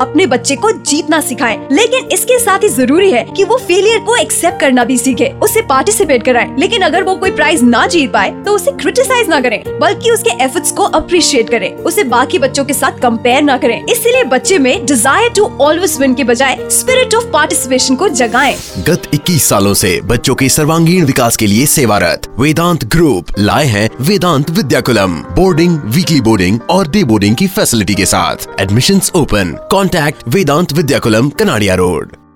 अपने बच्चे को जीतना सिखाएँ। लेकिन इसके साथ ही ज़रूरी है कि वो फेलियर को एक्सेप्ट करना भी सीखे, उसे पार्टिसिपेट कराएँ। लेकिन अगर वो कोई प्राइज ना जीत पाए तो उसे क्रिटिसाइज ना करें, बल्कि उसके एफर्ट्स को अप्रिशिएट करें। उसे बाकी बच्चों के साथ कंपेयर ना करें। इसीलिए बच्चे में डिज़ायर टू ऑलवेज विन के बजाय स्पिरिट ऑफ़ पार्टिसिपेशन को जगाए। गत 21 सालों ऐसी बच्चों के सर्वांगीण विकास के लिए सेवारत वेदांत ग्रुप लाए हैं Vedanta Vidyakulam. Boarding weekly boarding और डे बोर्डिंग की फैसिलिटी के साथ। Admission open contact Vedanta Vidyakulam Kanadia road